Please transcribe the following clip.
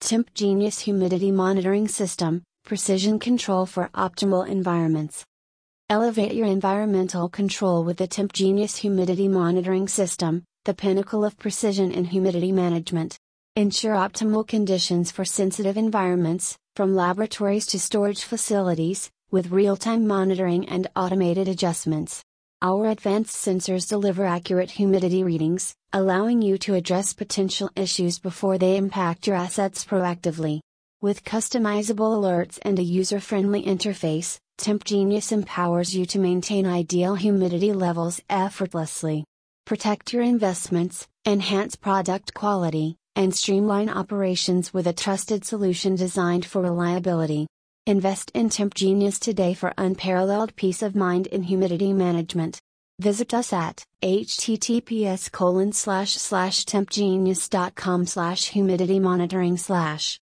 Temp Genius Humidity Monitoring System, Precision Control for Optimal Environments. Elevate your environmental control with the Temp Genius Humidity Monitoring System, the pinnacle of precision in humidity management. Ensure optimal conditions for sensitive environments, from laboratories to storage facilities, with real time monitoring and automated adjustments. Our advanced sensors deliver accurate humidity readings, allowing you to address potential issues before they impact your assets proactively. With customizable alerts and a user friendly interface, TempGenius empowers you to maintain ideal humidity levels effortlessly. Protect your investments, enhance product quality, and streamline operations with a trusted solution designed for reliability. Invest in Temp Genius today for unparalleled peace of mind in humidity management. Visit us at https colon slash slash tempgenius.com slash humidity monitoring slash